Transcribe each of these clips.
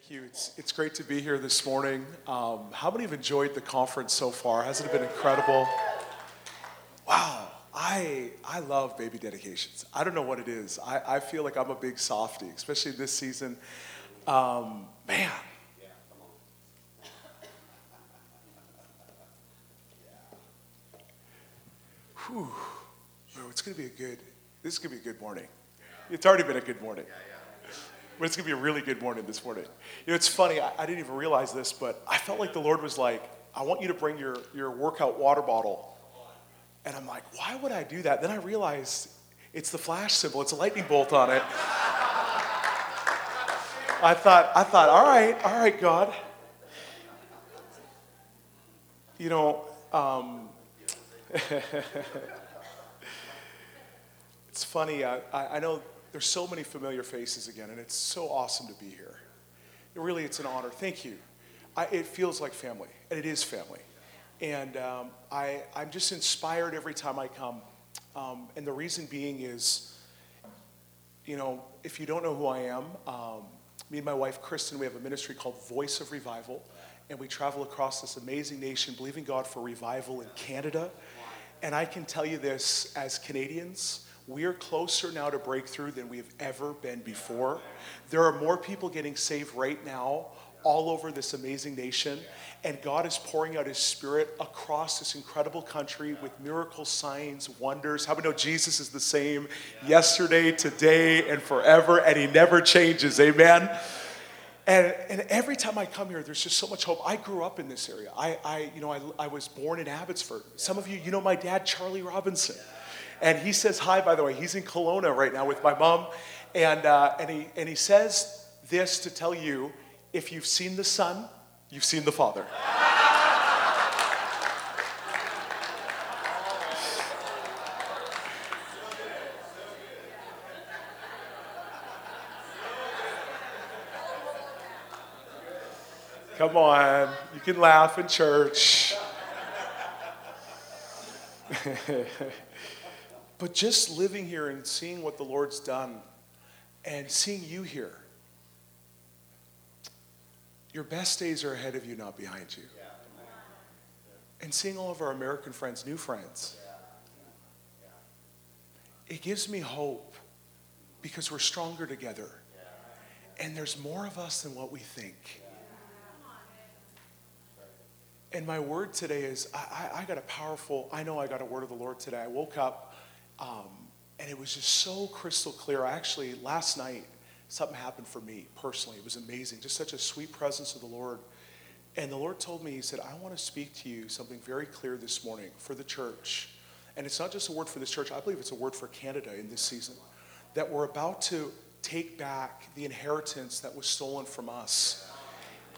Thank you. It's, it's great to be here this morning. Um, how many have enjoyed the conference so far? Hasn't it been incredible? Wow, I, I love baby dedications. I don't know what it is. I, I feel like I'm a big softie, especially this season. Um, man. Yeah, come on. Yeah. Whew. It's going to be a good, this is going to be a good morning. It's already been a good morning but it's gonna be a really good morning this morning. You know, it's funny, I, I, didn't even realize this, but I felt like the Lord was like, I want you to bring your, your workout water bottle. And I'm like, why would I do that? Then I realized it's the flash symbol, it's a lightning bolt on it. I thought, I thought, all right, all right, God. You know, um, it's funny, I, I know there's so many familiar faces again, and it's so awesome to be here. It really, it's an honor. Thank you. I, it feels like family, and it is family. And um, I, I'm just inspired every time I come. Um, and the reason being is, you know, if you don't know who I am, um, me and my wife Kristen, we have a ministry called Voice of Revival, and we travel across this amazing nation, believing God for revival in Canada. And I can tell you this as Canadians, we are closer now to breakthrough than we have ever been before. There are more people getting saved right now all over this amazing nation. And God is pouring out His Spirit across this incredible country with miracles, signs, wonders. How many know Jesus is the same yesterday, today, and forever, and He never changes? Amen. And, and every time I come here, there's just so much hope. I grew up in this area. I, I you know, I, I was born in Abbotsford. Some of you, you know my dad, Charlie Robinson. And he says hi, by the way. He's in Kelowna right now with my mom. And, uh, and, he, and he says this to tell you if you've seen the Son, you've seen the Father. Come on, you can laugh in church. But just living here and seeing what the Lord's done and seeing you here, your best days are ahead of you, not behind you. And seeing all of our American friends, new friends, it gives me hope because we're stronger together. And there's more of us than what we think. And my word today is I, I, I, got a powerful, I know I got a word of the Lord today. I woke up um, and it was just so crystal clear. Actually, last night, something happened for me personally. It was amazing. Just such a sweet presence of the Lord. And the Lord told me, He said, I want to speak to you something very clear this morning for the church. And it's not just a word for this church, I believe it's a word for Canada in this season. That we're about to take back the inheritance that was stolen from us.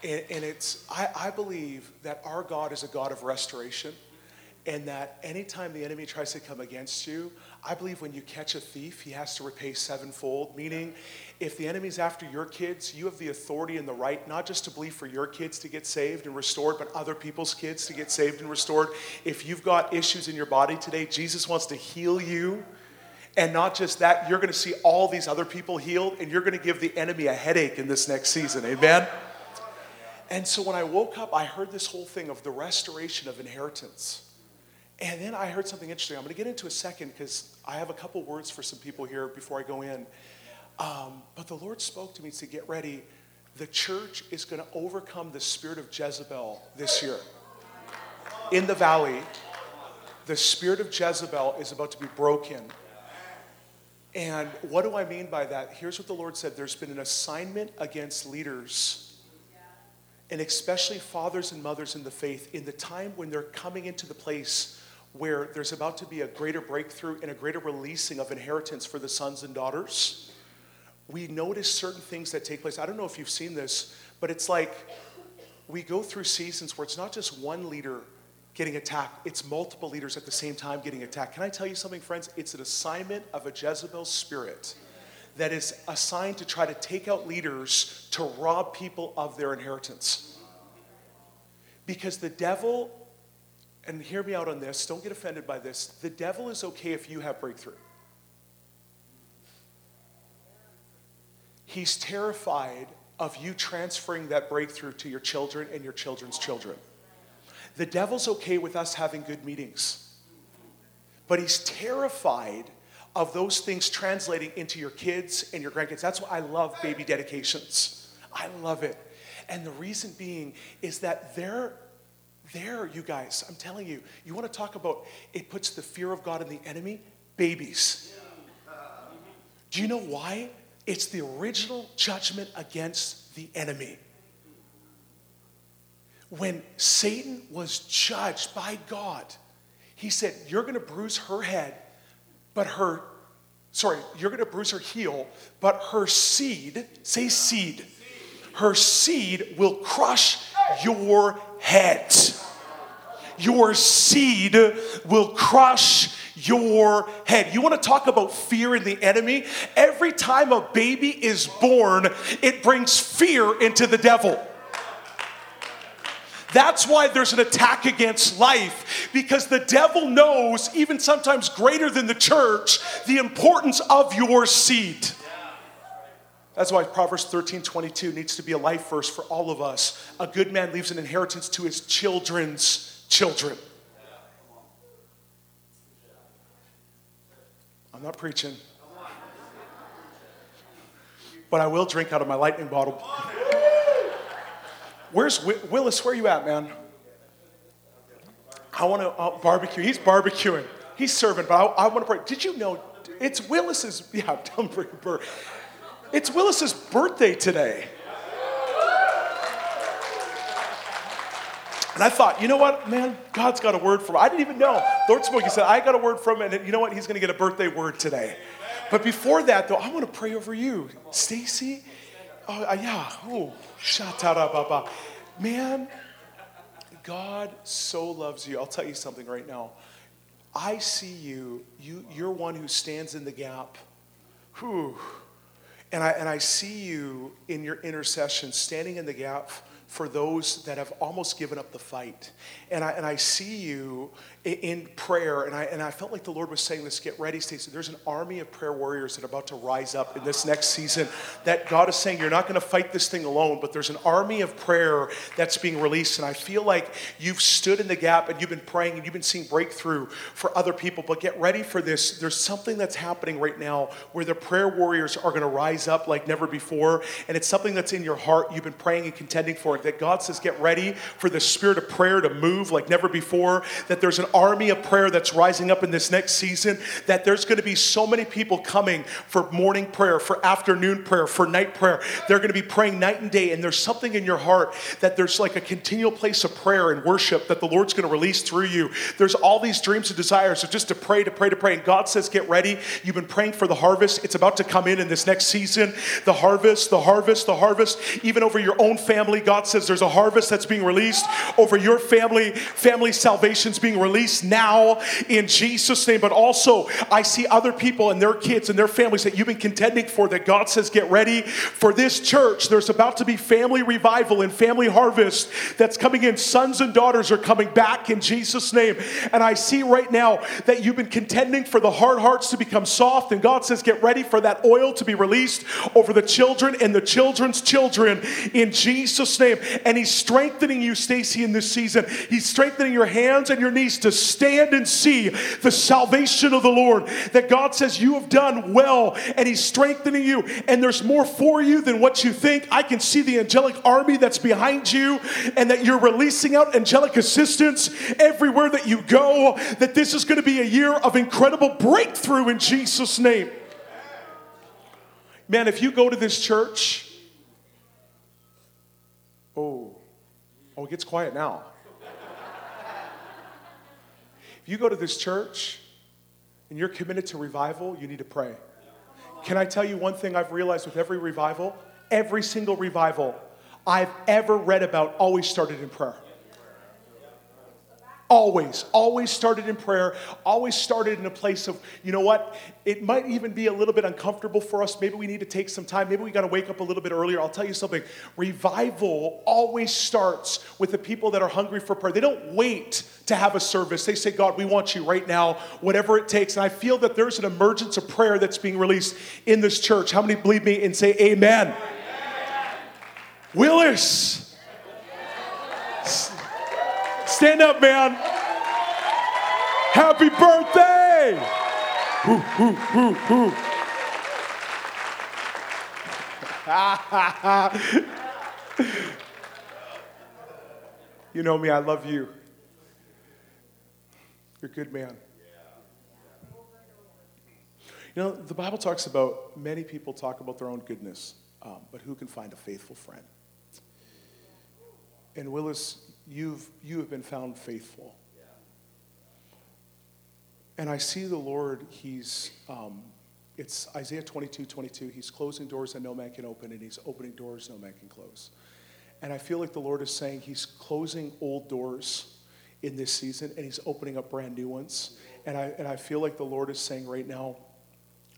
And, and it's, I, I believe that our God is a God of restoration and that anytime the enemy tries to come against you, I believe when you catch a thief, he has to repay sevenfold. Meaning, if the enemy's after your kids, you have the authority and the right not just to believe for your kids to get saved and restored, but other people's kids to get saved and restored. If you've got issues in your body today, Jesus wants to heal you. And not just that, you're going to see all these other people healed, and you're going to give the enemy a headache in this next season. Amen? And so when I woke up, I heard this whole thing of the restoration of inheritance. And then I heard something interesting. I'm going to get into a second because I have a couple words for some people here before I go in. Um, but the Lord spoke to me to get ready. The church is going to overcome the spirit of Jezebel this year. In the valley, the spirit of Jezebel is about to be broken. And what do I mean by that? Here's what the Lord said there's been an assignment against leaders, and especially fathers and mothers in the faith, in the time when they're coming into the place where there's about to be a greater breakthrough and a greater releasing of inheritance for the sons and daughters. We notice certain things that take place. I don't know if you've seen this, but it's like we go through seasons where it's not just one leader getting attacked, it's multiple leaders at the same time getting attacked. Can I tell you something, friends? It's an assignment of a Jezebel spirit that is assigned to try to take out leaders to rob people of their inheritance. Because the devil and hear me out on this, don't get offended by this. The devil is okay if you have breakthrough. He's terrified of you transferring that breakthrough to your children and your children's children. The devil's okay with us having good meetings, but he's terrified of those things translating into your kids and your grandkids. That's why I love baby dedications. I love it. And the reason being is that they're there, you guys. I'm telling you, you want to talk about it puts the fear of God in the enemy? Babies. Do you know why? It's the original judgment against the enemy. When Satan was judged by God, he said, You're going to bruise her head, but her, sorry, you're going to bruise her heel, but her seed, say seed, her seed will crush your head. Your seed will crush your head. You want to talk about fear in the enemy? Every time a baby is born, it brings fear into the devil. That's why there's an attack against life because the devil knows, even sometimes greater than the church, the importance of your seed. That's why Proverbs 13 22 needs to be a life verse for all of us. A good man leaves an inheritance to his children's children. I'm not preaching, but I will drink out of my lightning bottle. Where's Willis? Where are you at, man? I want to uh, barbecue. He's barbecuing. He's serving, but I, I want to pray. Did you know it's Willis's? Yeah, bird. It's Willis's birthday today. And I thought, you know what, man? God's got a word for me. I didn't even know. Lord. He said, I got a word from him, and you know what? He's going to get a birthday word today. But before that, though, I want to pray over you, Stacy. Oh, uh, yeah. Oh, baba. Man, God so loves you. I'll tell you something right now. I see you. You, you're one who stands in the gap. Whew. And I, and I see you in your intercession, standing in the gap for those that have almost given up the fight. And I, and I see you in prayer, and I, and I felt like the Lord was saying this get ready, Stacy. There's an army of prayer warriors that are about to rise up in this next season. That God is saying, You're not going to fight this thing alone, but there's an army of prayer that's being released. And I feel like you've stood in the gap and you've been praying and you've been seeing breakthrough for other people. But get ready for this. There's something that's happening right now where the prayer warriors are going to rise up like never before. And it's something that's in your heart. You've been praying and contending for it. That God says, Get ready for the spirit of prayer to move like never before. That there's an army of prayer that's rising up in this next season, that there's going to be so many people coming for morning prayer, for afternoon prayer, for night prayer. They're going to be praying night and day, and there's something in your heart that there's like a continual place of prayer and worship that the Lord's going to release through you. There's all these dreams and desires of just to pray, to pray, to pray. And God says, Get ready. You've been praying for the harvest. It's about to come in in this next season. The harvest, the harvest, the harvest. Even over your own family, God says there's a harvest that's being released over your family. Family salvation's being released now in Jesus' name. But also, I see other people and their kids and their families that you've been contending for that God says, get ready for this church. There's about to be family revival and family harvest that's coming in. Sons and daughters are coming back in Jesus' name. And I see right now that you've been contending for the hard hearts to become soft. And God says, get ready for that oil to be released over the children and the children's children in Jesus' name. And He's strengthening you, Stacy, in this season. He's strengthening your hands and your knees to stand and see the salvation of the Lord. That God says, You have done well, and He's strengthening you, and there's more for you than what you think. I can see the angelic army that's behind you, and that you're releasing out angelic assistance everywhere that you go. That this is going to be a year of incredible breakthrough in Jesus' name. Man, if you go to this church, oh, oh, it gets quiet now. You go to this church and you're committed to revival, you need to pray. Can I tell you one thing I've realized with every revival? Every single revival I've ever read about always started in prayer. Always, always started in prayer, always started in a place of, you know what, it might even be a little bit uncomfortable for us. Maybe we need to take some time. Maybe we got to wake up a little bit earlier. I'll tell you something revival always starts with the people that are hungry for prayer. They don't wait to have a service. They say, God, we want you right now, whatever it takes. And I feel that there's an emergence of prayer that's being released in this church. How many believe me and say, Amen? amen. Willis. Stand up, man. Happy birthday. You know me, I love you. You're a good man. You know, the Bible talks about many people talk about their own goodness, um, but who can find a faithful friend? And Willis, you've, you have been found faithful. And I see the Lord, He's, um, it's Isaiah 22, 22. He's closing doors that no man can open, and He's opening doors no man can close. And I feel like the Lord is saying He's closing old doors in this season, and He's opening up brand new ones. And I, and I feel like the Lord is saying right now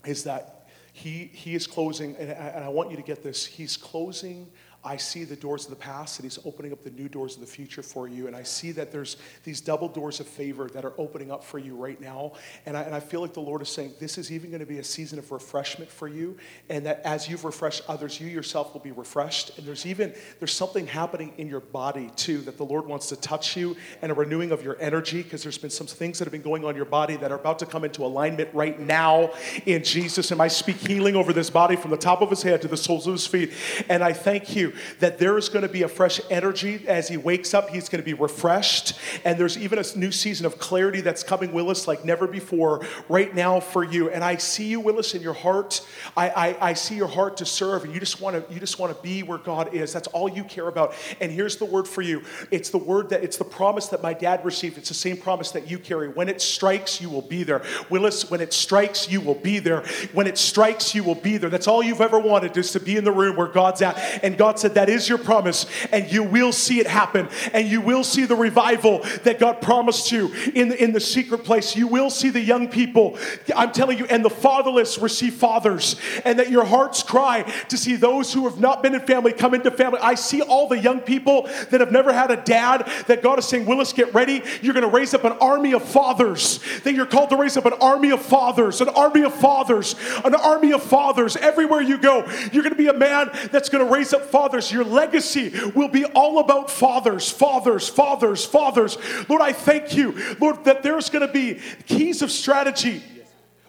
is that He, he is closing, and I, and I want you to get this, He's closing I see the doors of the past and he's opening up the new doors of the future for you. And I see that there's these double doors of favor that are opening up for you right now. And I, and I feel like the Lord is saying this is even going to be a season of refreshment for you. And that as you've refreshed others, you yourself will be refreshed. And there's even, there's something happening in your body too that the Lord wants to touch you and a renewing of your energy because there's been some things that have been going on in your body that are about to come into alignment right now in Jesus. And I speak healing over this body from the top of his head to the soles of his feet. And I thank you that there is going to be a fresh energy as he wakes up. He's going to be refreshed. And there's even a new season of clarity that's coming, Willis, like never before right now for you. And I see you, Willis, in your heart. I, I, I see your heart to serve, and you just want to you just want to be where God is. That's all you care about. And here's the word for you. It's the word that it's the promise that my dad received. It's the same promise that you carry. When it strikes, you will be there. Willis, when it strikes, you will be there. When it strikes, you will be there. That's all you've ever wanted is to be in the room where God's at. And God said, That is your promise, and you will see it happen, and you will see the revival that God promised you in the, in the secret place. You will see the young people, I'm telling you, and the fatherless receive fathers, and that your hearts cry to see those who have not been in family come into family. I see all the young people that have never had a dad that God is saying, Willis, get ready. You're going to raise up an army of fathers, that you're called to raise up an army of fathers, an army of fathers, an army of fathers. Everywhere you go, you're going to be a man that's going to raise up fathers. Your legacy will be all about fathers, fathers, fathers, fathers. Lord, I thank you, Lord, that there's going to be keys of strategy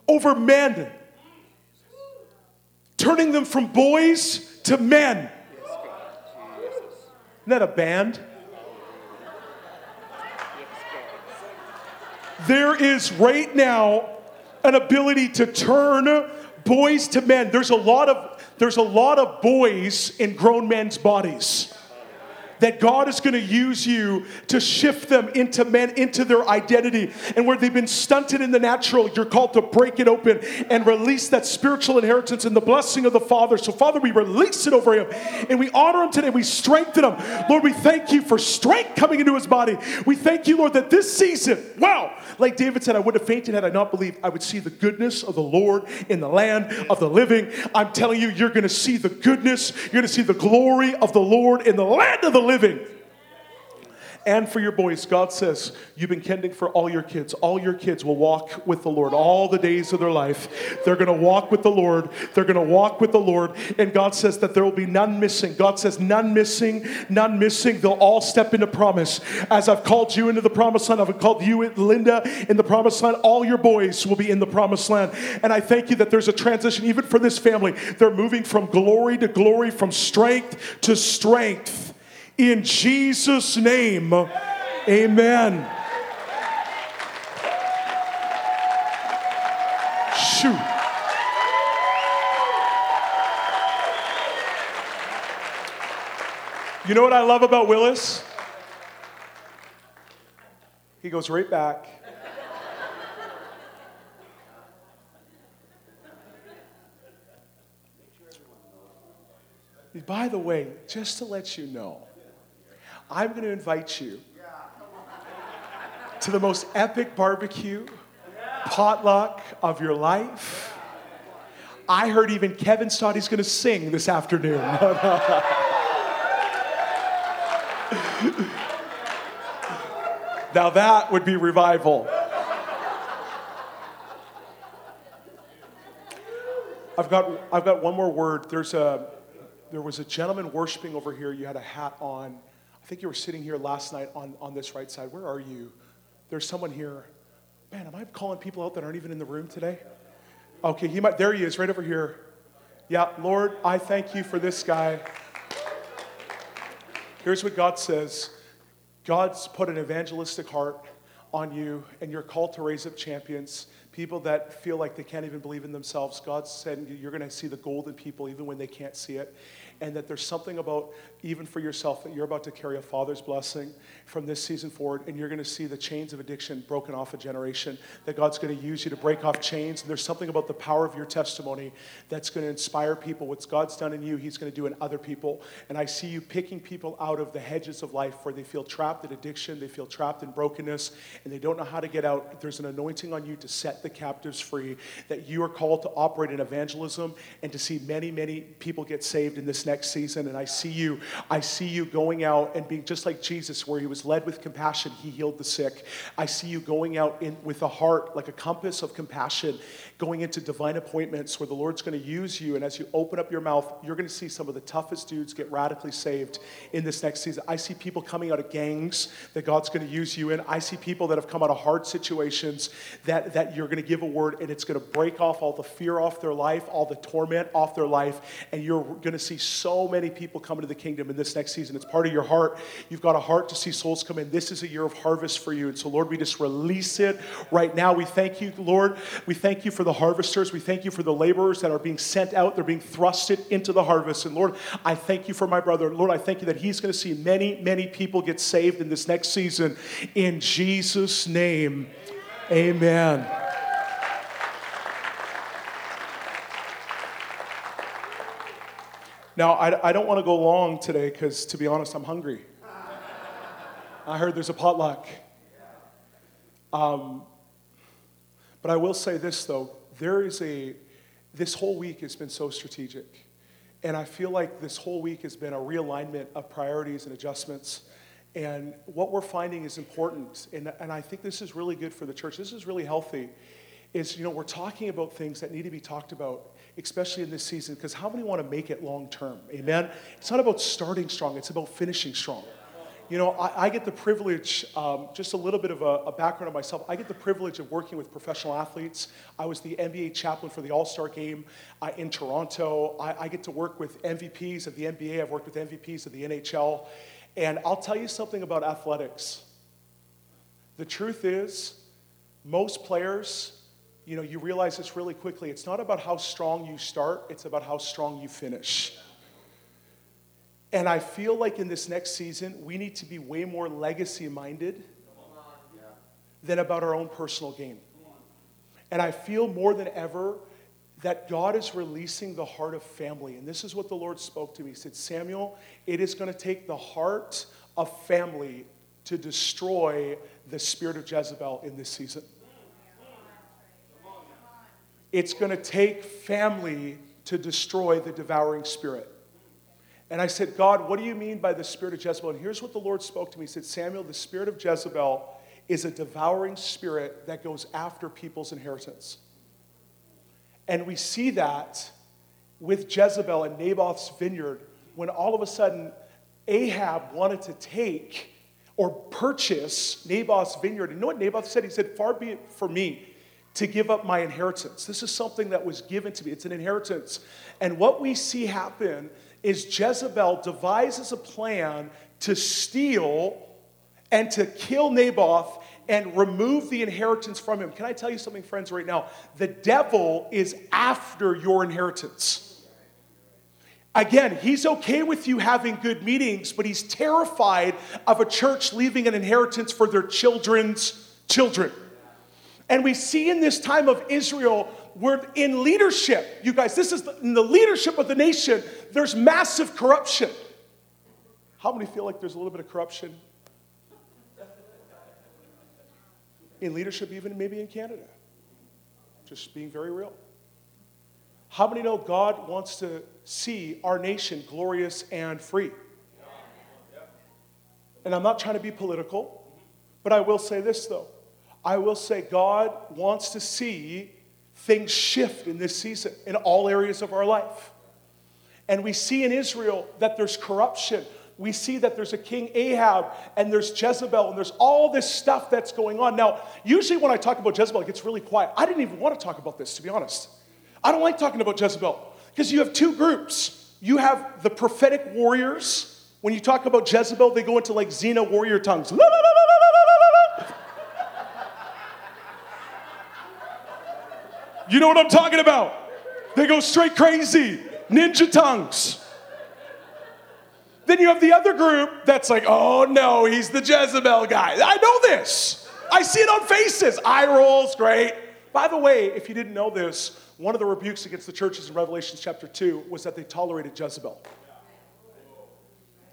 over men, turning them from boys to men. Isn't that a band? There is right now an ability to turn boys to men. There's a lot of there's a lot of boys in grown men's bodies that God is going to use you to shift them into men, into their identity. And where they've been stunted in the natural, you're called to break it open and release that spiritual inheritance and the blessing of the Father. So, Father, we release it over him and we honor him today. We strengthen him. Lord, we thank you for strength coming into his body. We thank you, Lord, that this season, wow, like David said, I would have fainted had I not believed I would see the goodness of the Lord in the land of the living. I'm telling you, you're going to see the goodness, you're going to see the glory of the Lord in the land of the living and for your boys. God says, You've been tending for all your kids. All your kids will walk with the Lord all the days of their life. They're to walk with the Lord. They're to walk with the Lord. And God says that there will be none missing. God says, None missing, none missing. They'll all step into promise. As I've called you into the promised land, I've called you, Linda, in the promised land. All your boys will be in the promised land. And I thank you that there's a transition, even for this family. They're moving from glory to glory, from strength to strength. In Jesus' name, amen. Shoot. You know what I love about Willis? He goes right back. By the way, just to let you know, I'm going to invite you to the most epic barbecue potluck of your life. I heard even Kevin he's going to sing this afternoon. now that would be revival. I've got, I've got one more word. There's a, there was a gentleman worshiping over here. You had a hat on. I think you were sitting here last night on, on this right side. Where are you? There's someone here. Man, am I calling people out that aren't even in the room today? Okay, he might. There he is, right over here. Yeah, Lord, I thank you for this guy. Here's what God says God's put an evangelistic heart on you, and you're called to raise up champions people that feel like they can't even believe in themselves. God said you're going to see the gold in people even when they can't see it. And that there's something about, even for yourself, that you're about to carry a father's blessing from this season forward. And you're going to see the chains of addiction broken off a generation. That God's going to use you to break off chains. And there's something about the power of your testimony that's going to inspire people. What God's done in you, He's going to do in other people. And I see you picking people out of the hedges of life where they feel trapped in addiction, they feel trapped in brokenness, and they don't know how to get out. There's an anointing on you to set the captives free, that you are called to operate in evangelism and to see many, many people get saved in this next season. And I see you, I see you going out and being just like Jesus, where he was led with compassion, he healed the sick. I see you going out in, with a heart like a compass of compassion, going into divine appointments where the Lord's going to use you. And as you open up your mouth, you're going to see some of the toughest dudes get radically saved in this next season. I see people coming out of gangs that God's going to use you in. I see people that have come out of hard situations that, that you're going to give a word and it's going to break off all the fear off their life, all the torment off their life. And you're going to see so many people come into the kingdom in this next season. It's part of your heart. You've got a heart to see souls come in. This is a year of harvest for you. And so, Lord, we just release it right now. We thank you, Lord. We thank you for the harvesters. We thank you for the laborers that are being sent out. They're being thrusted into the harvest. And Lord, I thank you for my brother. Lord, I thank you that he's going to see many, many people get saved in this next season. In Jesus' name, amen. amen. Now, I, I don't want to go long today because, to be honest, I'm hungry. I heard there's a potluck. Um, but I will say this, though there is a, this whole week has been so strategic. And I feel like this whole week has been a realignment of priorities and adjustments. And what we're finding is important. And, and I think this is really good for the church. This is really healthy. Is, you know, we're talking about things that need to be talked about especially in this season, because how many want to make it long term? Amen? It's not about starting strong, it's about finishing strong. You know, I, I get the privilege, um, just a little bit of a, a, background of myself. I get the privilege of working with professional athletes. I was the NBA chaplain for the All Star game uh, in Toronto. I, I get to work with MVPs of the NBA. I've worked with MVPs of the NHL. And I'll tell you something about athletics. The truth is, most players you know, you realize this really quickly. It's not about how strong you start, it's about how strong you finish. And I feel like in this next season, we need to be way more legacy minded than about our own personal gain. And I feel more than ever that God is releasing the heart of family. And this is what the Lord spoke to me. He said, Samuel, it is going to take the heart of family to destroy the spirit of Jezebel in this season. It's going to take family to destroy the devouring spirit. And I said, God, what do you mean by the spirit of Jezebel? And here's what the Lord spoke to me He said, Samuel, the spirit of Jezebel is a devouring spirit that goes after people's inheritance. And we see that with Jezebel and Naboth's vineyard when all of a sudden Ahab wanted to take or purchase Naboth's vineyard. And you know what Naboth said? He said, Far be it for me to give up my inheritance. This is something that was given to me, it's an inheritance. And what we see happen is Jezebel devises a plan to steal and to kill Naboth and remove the inheritance from him. Can I tell you something, friends, right now? The devil is after your inheritance. Again, he's okay with you having good meetings, but he's terrified of a church leaving an inheritance for their children's children. And we see in this time of Israel, we're in leadership. You guys, this is the, in the leadership of the nation, there's massive corruption. How many feel like there's a little bit of corruption in leadership, even maybe in Canada? Just being very real. How many know God wants to see our nation glorious and free? And I'm not trying to be political, but I will say this though. I will say God wants to see things shift in this season in all areas of our life. And we see in Israel that there's corruption. We see that there's a king Ahab and there's Jezebel and there's all this stuff that's going on. Now, usually when I talk about Jezebel, it gets really quiet. I didn't even want to talk about this, to be honest. I don't like talking about Jezebel because you have two groups. You have the prophetic warriors. When you talk about Jezebel, they go into like Xena warrior tongues. You know what I'm talking about? They go straight crazy, ninja tongues. Then you have the other group that's like, oh no, he's the Jezebel guy. I know this. I see it on faces. Eye rolls, great. By the way, if you didn't know this, one of the rebukes against the churches in Revelation chapter 2 was that they tolerated Jezebel.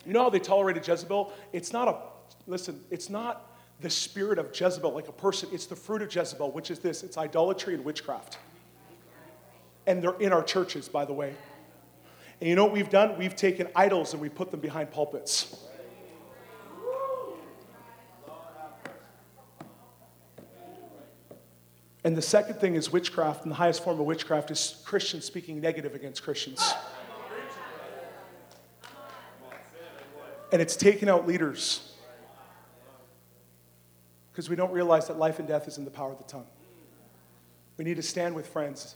You know how they tolerated Jezebel? It's not a, listen, it's not the spirit of Jezebel like a person, it's the fruit of Jezebel, which is this it's idolatry and witchcraft. And they're in our churches, by the way. And you know what we've done? We've taken idols and we put them behind pulpits. And the second thing is witchcraft, and the highest form of witchcraft is Christians speaking negative against Christians. And it's taken out leaders because we don't realize that life and death is in the power of the tongue. We need to stand with friends.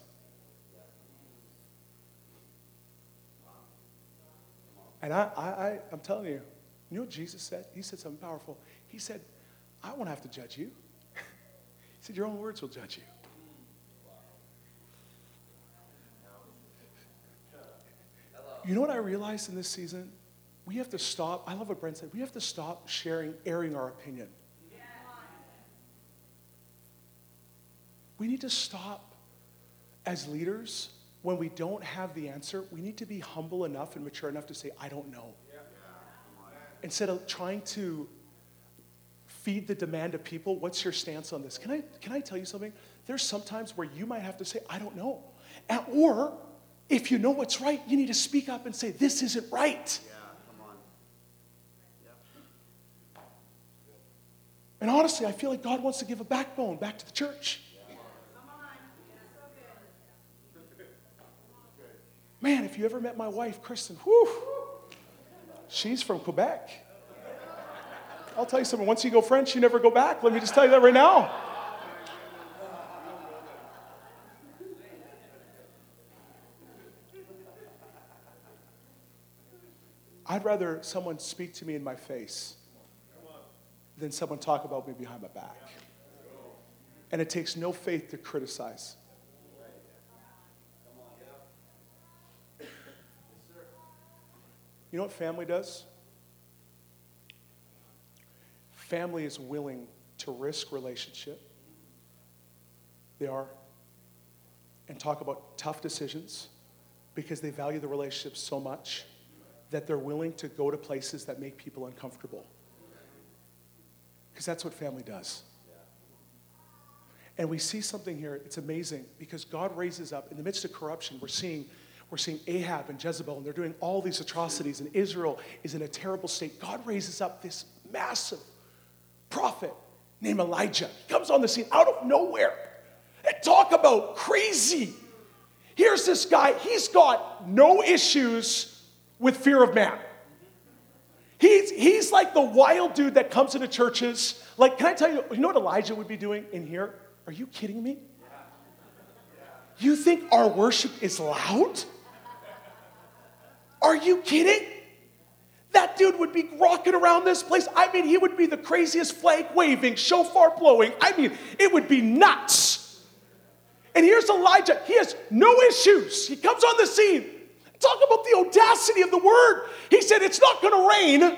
And I, I, I, I'm telling you, you know what Jesus said? He said something powerful. He said, I won't have to judge you. he said, Your own words will judge you. You know what I realized in this season? We have to stop. I love what Brent said. We have to stop sharing, airing our opinion. We need to stop as leaders when we don't have the answer. We need to be humble enough and mature enough to say, I don't know. Instead of trying to feed the demand of people, what's your stance on this? Can I, can I tell you something? There's sometimes where you might have to say, I don't know. And, or if you know what's right, you need to speak up and say, This isn't right. Yeah. And honestly, I feel like God wants to give a backbone back to the church. Man, if you ever met my wife, Kristen, she's from Quebec. I'll tell you something, once you go French, you never go back. Let me just tell you that right now. I'd rather someone speak to me in my face than someone talk about me behind my back. And it takes no faith to criticize. You know what family does? Family is willing to risk relationship. They are. And talk about tough decisions because they value the relationship so much that they're willing to go to places that make people uncomfortable. Because that's what family does. And we see something here, it's amazing because God raises up in the midst of corruption, we're seeing we're seeing Ahab and Jezebel, and they're doing all these atrocities, and Israel is in a terrible state. God raises up this massive prophet named Elijah. He comes on the scene out of nowhere. And talk about crazy. Here's this guy, he's got no issues with fear of man. He's, he's like the wild dude that comes into churches. Like, can I tell you, you know what Elijah would be doing in here? Are you kidding me? You think our worship is loud? Are you kidding? That dude would be rocking around this place. I mean, he would be the craziest flag waving, shofar blowing. I mean, it would be nuts. And here's Elijah. He has no issues. He comes on the scene. Talk about the audacity of the word. He said, It's not going to rain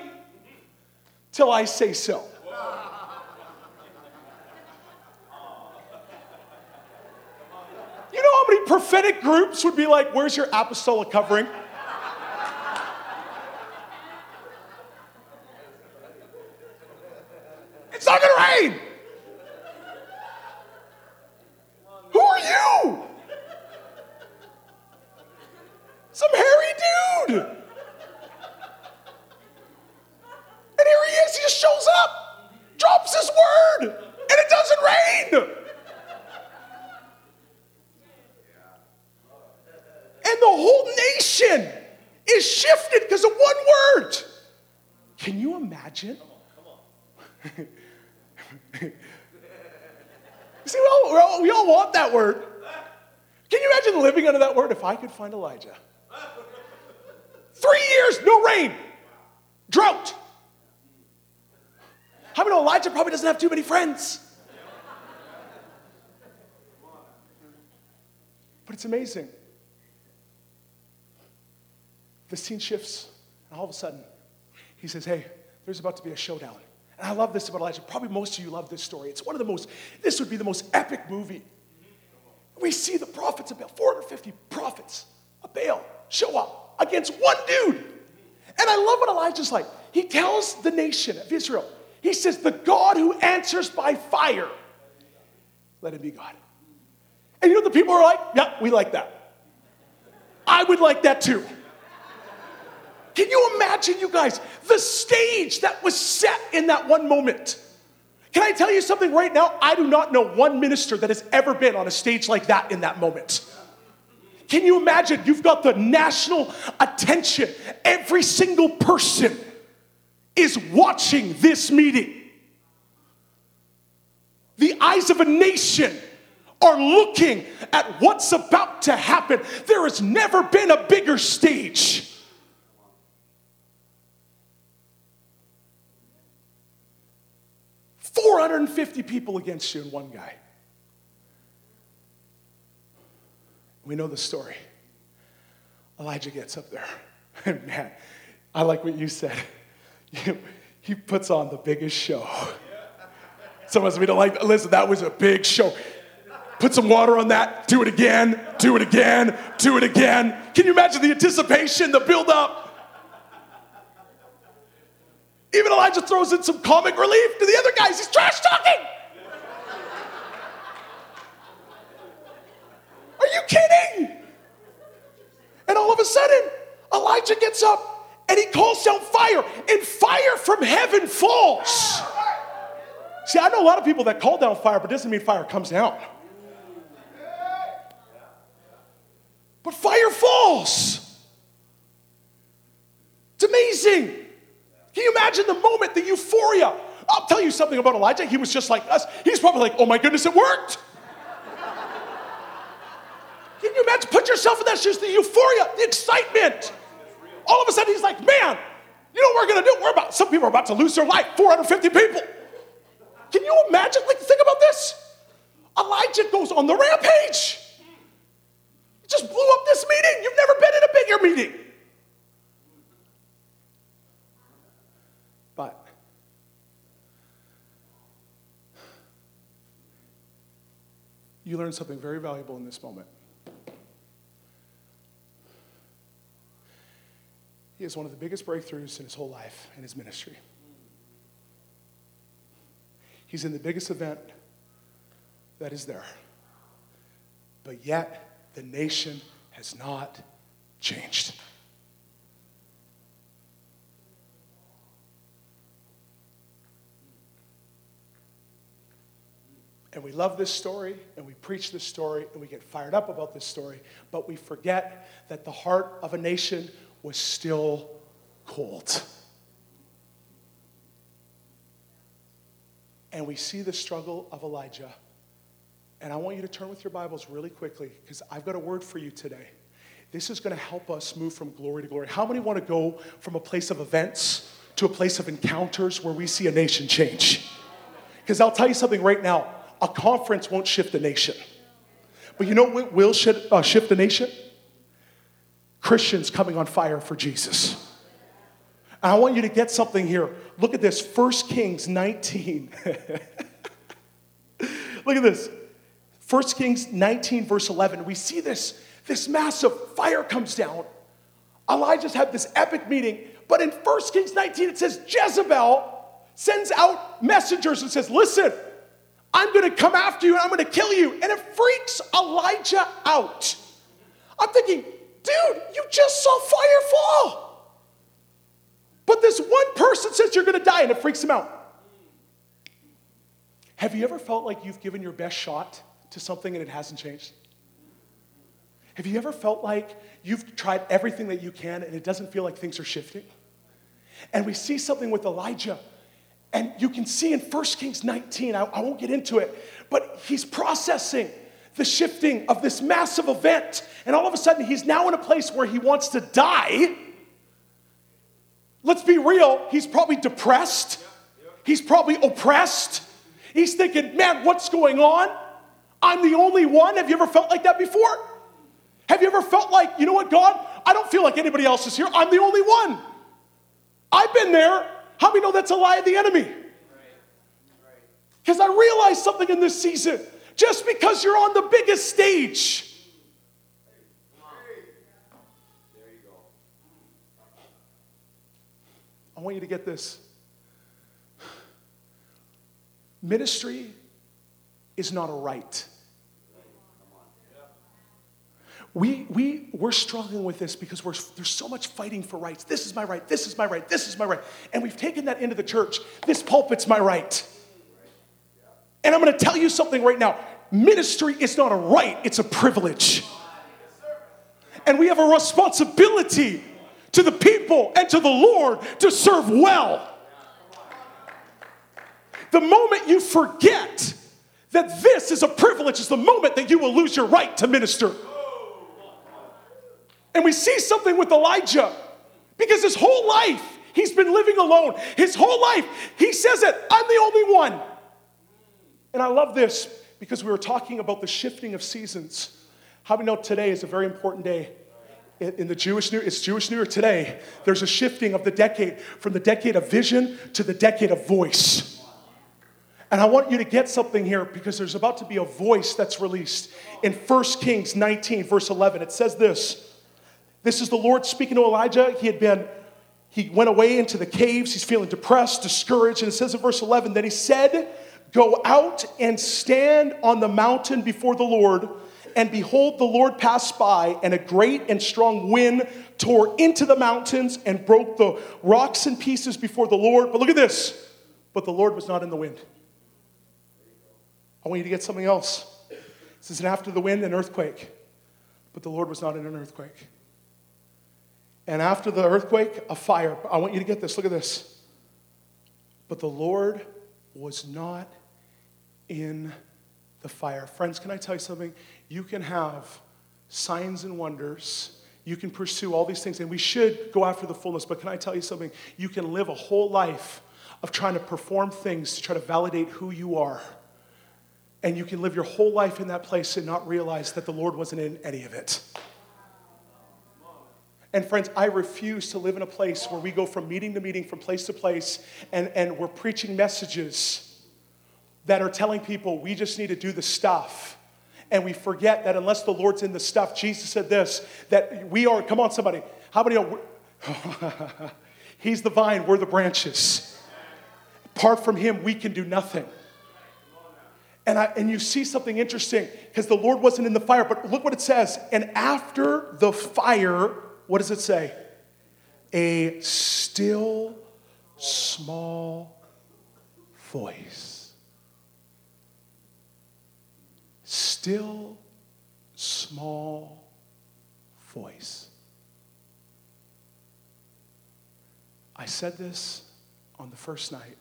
till I say so. You know how many prophetic groups would be like, Where's your apostolic covering? It's not going to rain. Who are you? Some hairy dude. And here he is. He just shows up, drops his word, and it doesn't rain. And the whole nation is shifted because of one word. Can you imagine? You see, we all, we all, we all want that word. Can you imagine living under that word? If I could find Elijah. Three years, no rain, drought. How many Elijah probably doesn't have too many friends? But it's amazing. The scene shifts, and all of a sudden, he says, Hey, there's about to be a showdown. And I love this about Elijah. Probably most of you love this story. It's one of the most, this would be the most epic movie. We see the prophets of Baal, 450 prophets of Baal show up against one dude. And I love what Elijah's like. He tells the nation of Israel, he says, The God who answers by fire, let him be God. And you know the people are like, Yeah, we like that. I would like that too. Can you imagine, you guys, the stage that was set in that one moment? Can I tell you something right now? I do not know one minister that has ever been on a stage like that in that moment. Can you imagine? You've got the national attention. Every single person is watching this meeting. The eyes of a nation are looking at what's about to happen. There has never been a bigger stage. 450 people against you and one guy. We know the story. Elijah gets up there. And man, I like what you said. he puts on the biggest show. Some of us, we don't like, listen, that was a big show. Put some water on that, do it again, do it again, do it again. Can you imagine the anticipation, the build up? Even Elijah throws in some comic relief to the other guys. He's trash talking. Are you kidding? And all of a sudden, Elijah gets up and he calls down fire, and fire from heaven falls. See, I know a lot of people that call down fire, but doesn't mean fire comes down. But fire falls. It's amazing. Can you imagine the moment, the euphoria? I'll tell you something about Elijah. He was just like us. He's probably like, oh my goodness, it worked. Can you imagine? Put yourself in that shoes, the euphoria, the excitement. All of a sudden, he's like, man, you know what we're gonna do? We're about, some people are about to lose their life, 450 people. Can you imagine? Like, think about this. Elijah goes on the rampage. He just blew up this meeting. You've never been in a bigger meeting. You learn something very valuable in this moment. He has one of the biggest breakthroughs in his whole life in his ministry. He's in the biggest event that is there. But yet, the nation has not changed. And we love this story and we preach this story and we get fired up about this story, but we forget that the heart of a nation was still cold. And we see the struggle of Elijah. And I want you to turn with your Bibles really quickly because I've got a word for you today. This is going to help us move from glory to glory. How many want to go from a place of events to a place of encounters where we see a nation change? Because I'll tell you something right now a conference won't shift a nation. But you know what will shift, uh, shift the nation? Christians coming on fire for Jesus. And I want you to get something here. Look at this 1 Kings 19. Look at this. 1 Kings 19, verse 11. We see this, this massive fire comes down. Elijah's had this epic meeting. But in 1 Kings 19, it says Jezebel sends out messengers and says, Listen, I'm going to come after you and I'm going to kill you. And it freaks Elijah out. I'm thinking, dude, you just saw fire fall. But this one person says you're going to die and it freaks him out. Have you ever felt like you've given your best shot to something and it hasn't changed? Have you ever felt like you've tried everything that you can and it doesn't feel like things are shifting? And we see something with Elijah. And you can see in 1 Kings 19, I, I won't get into it, but he's processing the shifting of this massive event. And all of a sudden, he's now in a place where he wants to die. Let's be real, he's probably depressed, he's probably oppressed. He's thinking, man, what's going on? I'm the only one. Have you ever felt like that before? Have you ever felt like, you know what, God? I don't feel like anybody else is here. I'm the only one. I've been there. How many know that's a lie of the enemy? Because I realized something in this season. Just because you're on the biggest stage, I want you to get this. Ministry is not a right. We, we, we're struggling with this because we're, there's so much fighting for rights. This is my right, this is my right, this is my right. And we've taken that into the church. This pulpit's my right. And I'm going to tell you something right now ministry is not a right, it's a privilege. And we have a responsibility to the people and to the Lord to serve well. The moment you forget that this is a privilege is the moment that you will lose your right to minister. And we see something with Elijah because his whole life he's been living alone. His whole life he says it, I'm the only one. And I love this because we were talking about the shifting of seasons. How we know today is a very important day? In the Jewish New, it's Jewish New Year today. There's a shifting of the decade from the decade of vision to the decade of voice. And I want you to get something here because there's about to be a voice that's released. In 1 Kings 19, verse 11, it says this this is the Lord speaking to Elijah. He had been, he went away into the caves. He's feeling depressed, discouraged. And it says in verse 11, that he said, Go out and stand on the mountain before the Lord. And behold, the Lord passed by, and a great and strong wind tore into the mountains and broke the rocks in pieces before the Lord. But look at this. But the Lord was not in the wind. I want you to get something else. Says, and after the wind, an earthquake. But the Lord was not in an earthquake. And after the earthquake, a fire. I want you to get this. Look at this. But the Lord was not in the fire. Friends, can I tell you something? You can have signs and wonders. You can pursue all these things, and we should go after the fullness. But can I tell you something? You can live a whole life of trying to perform things to try to validate who you are. And you can live your whole life in that place and not realize that the Lord wasn't in any of it. And friends, I refuse to live in a place where we go from meeting to meeting, from place to place, and, and we're preaching messages that are telling people we just need to do the stuff. And we forget that unless the Lord's in the stuff, Jesus said this that we are, come on, somebody, how many know? He's the vine, we're the branches. Apart from Him, we can do nothing. And, I, and you see something interesting because the Lord wasn't in the fire, but look what it says. And after the fire, what does it say? A still small voice. Still small voice. I said this on the first night.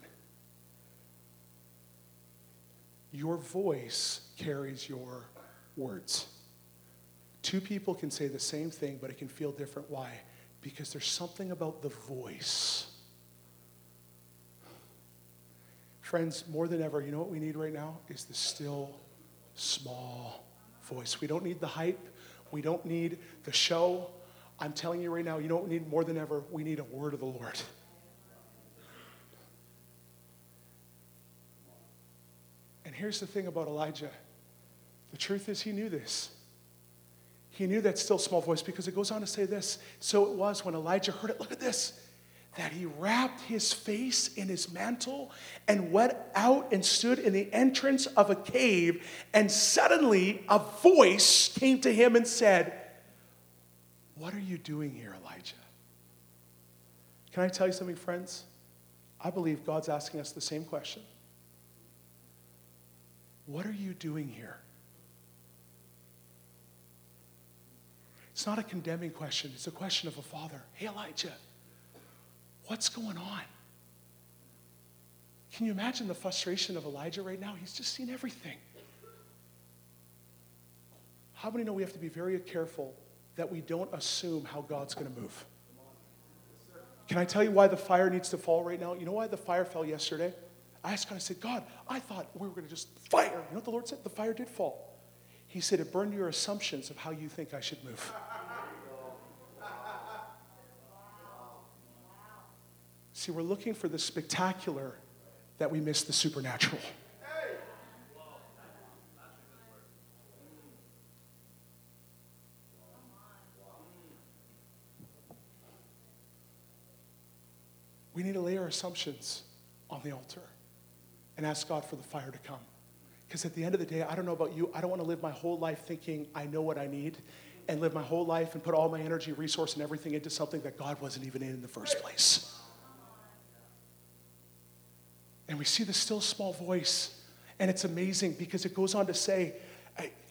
Your voice carries your words. Two people can say the same thing, but it can feel different. Why? Because there's something about the voice. Friends, more than ever, you know what we need right now? Is the still, small voice. We don't need the hype. We don't need the show. I'm telling you right now, you know what we need more than ever? We need a word of the Lord. And here's the thing about Elijah the truth is, he knew this. He knew that still small voice because it goes on to say this. So it was when Elijah heard it. Look at this. That he wrapped his face in his mantle and went out and stood in the entrance of a cave. And suddenly a voice came to him and said, What are you doing here, Elijah? Can I tell you something, friends? I believe God's asking us the same question. What are you doing here? It's not a condemning question, it's a question of a father. Hey, Elijah, What's going on? Can you imagine the frustration of Elijah right now? He's just seen everything. How many know we have to be very careful that we don't assume how God's going to move? Can I tell you why the fire needs to fall right now? You know why the fire fell yesterday? I asked God, I said, God, I thought we were going to just fire. You know what the Lord said? The fire did fall. He said, it burned your assumptions of how you think I should move. See, we're looking for the spectacular that we miss the supernatural. We need to lay our assumptions on the altar and ask God for the fire to come. Because at the end of the day, I don't know about you, I don't want to live my whole life thinking I know what I need and live my whole life and put all my energy, resource, and everything into something that God wasn't even in in the first place. And we see the still small voice, and it's amazing because it goes on to say,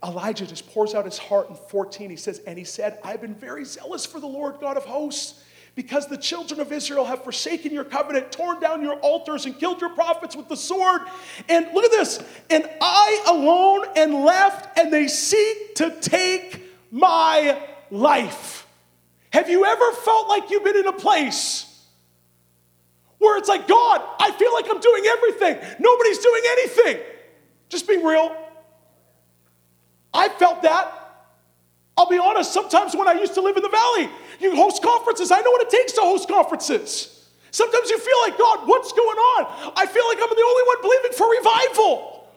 Elijah just pours out his heart in 14. He says, And he said, I've been very zealous for the Lord God of hosts because the children of Israel have forsaken your covenant, torn down your altars, and killed your prophets with the sword. And look at this. And I alone am left, and they seek to take my life. Have you ever felt like you've been in a place where it's like, God, I feel like I'm doing everything, nobody's doing anything? Just being real. I felt that. I'll be honest, sometimes when I used to live in the valley, you host conferences. I know what it takes to host conferences. Sometimes you feel like, God, what's going on? I feel like I'm the only one believing for revival.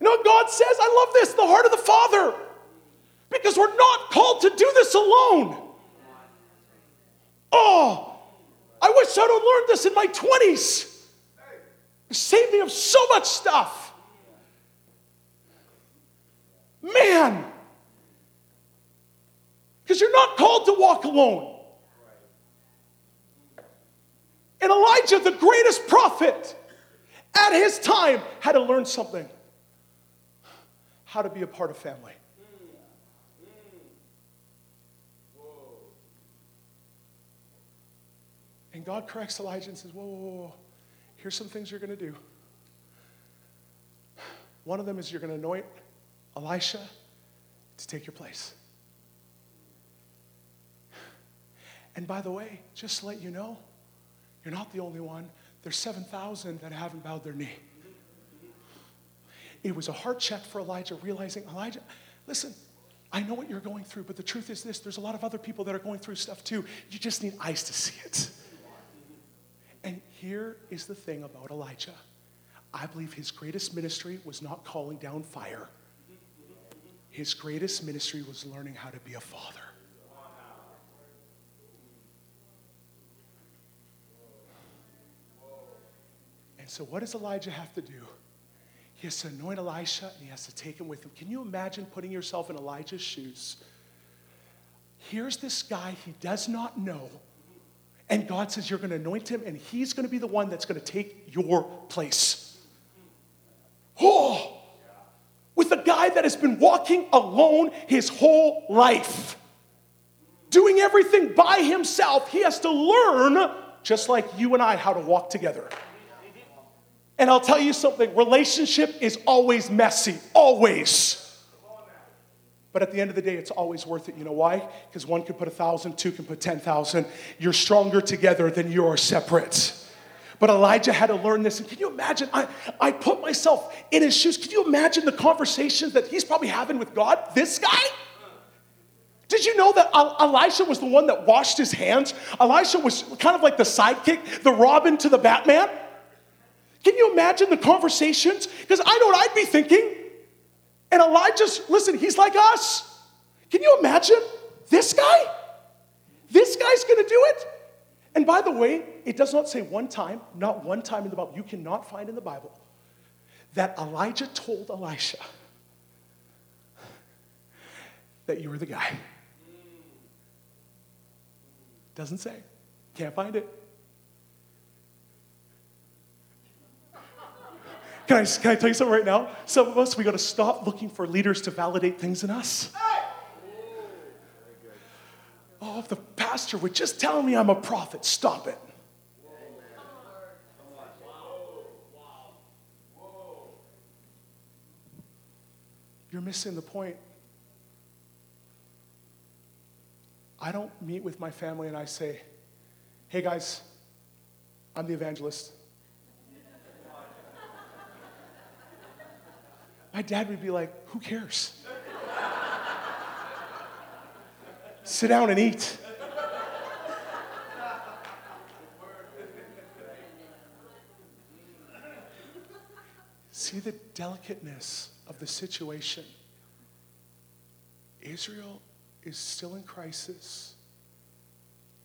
You know what God says? I love this the heart of the Father. Because we're not called to do this alone. Oh, I wish I'd have learned this in my 20s. It saved me of so much stuff. Man, because you're not called to walk alone. And Elijah, the greatest prophet at his time, had to learn something how to be a part of family. And God corrects Elijah and says, Whoa, whoa, whoa, here's some things you're going to do. One of them is you're going to anoint Elisha to take your place. And by the way, just to let you know, you're not the only one. There's 7,000 that haven't bowed their knee. It was a heart check for Elijah, realizing, Elijah, listen, I know what you're going through, but the truth is this there's a lot of other people that are going through stuff too. You just need eyes to see it. And here is the thing about Elijah I believe his greatest ministry was not calling down fire, his greatest ministry was learning how to be a father. And so, what does Elijah have to do? He has to anoint Elisha and he has to take him with him. Can you imagine putting yourself in Elijah's shoes? Here's this guy he does not know. And God says, You're going to anoint him, and he's going to be the one that's going to take your place. Oh, with a guy that has been walking alone his whole life, doing everything by himself, he has to learn, just like you and I, how to walk together. And I'll tell you something relationship is always messy, always. But at the end of the day, it's always worth it. You know why? Because one can put a thousand, two can put 10,000. You're stronger together than you are separate. But Elijah had to learn this. And can you imagine? I, I put myself in his shoes. Can you imagine the conversations that he's probably having with God? This guy? Did you know that Elisha was the one that washed his hands? Elisha was kind of like the sidekick, the Robin to the Batman. Can you imagine the conversations? Because I know what I'd be thinking. And Elijah's, listen, he's like us. Can you imagine this guy? This guy's gonna do it? And by the way, it does not say one time, not one time in the Bible, you cannot find in the Bible, that Elijah told Elisha that you were the guy. Doesn't say. Can't find it. Can I, can I tell you something right now? Some of us, we got to stop looking for leaders to validate things in us. Oh, if the pastor with just telling me I'm a prophet. Stop it. You're missing the point. I don't meet with my family and I say, hey guys, I'm the evangelist. My dad would be like, who cares? Sit down and eat. See the delicateness of the situation. Israel is still in crisis.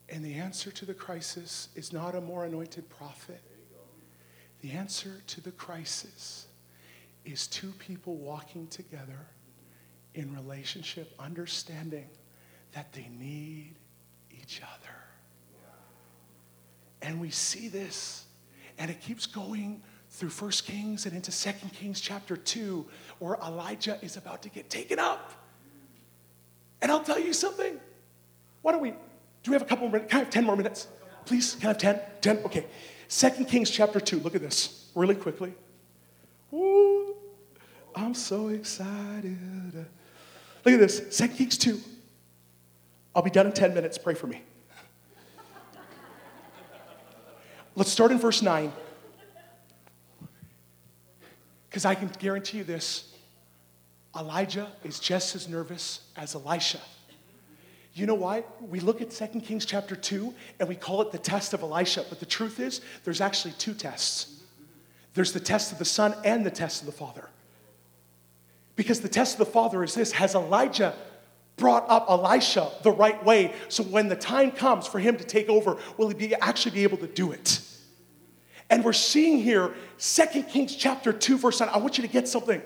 And the answer to the crisis is not a more anointed prophet. The answer to the crisis is two people walking together in relationship, understanding that they need each other. And we see this, and it keeps going through First Kings and into Second Kings chapter 2, where Elijah is about to get taken up. And I'll tell you something. Why don't we, do we have a couple more minutes? Can I have 10 more minutes? Please, can I have 10? 10? Okay. Second Kings chapter 2, look at this really quickly. I'm so excited. Look at this, Second Kings 2. I'll be done in 10 minutes. Pray for me. Let's start in verse 9. Because I can guarantee you this Elijah is just as nervous as Elisha. You know why? We look at 2 Kings chapter 2 and we call it the test of Elisha, but the truth is there's actually two tests. There's the test of the son and the test of the father. Because the test of the father is this Has Elijah brought up Elisha the right way. So when the time comes for him to take over, will he be, actually be able to do it? And we're seeing here, 2 Kings chapter 2, verse 9. I want you to get something.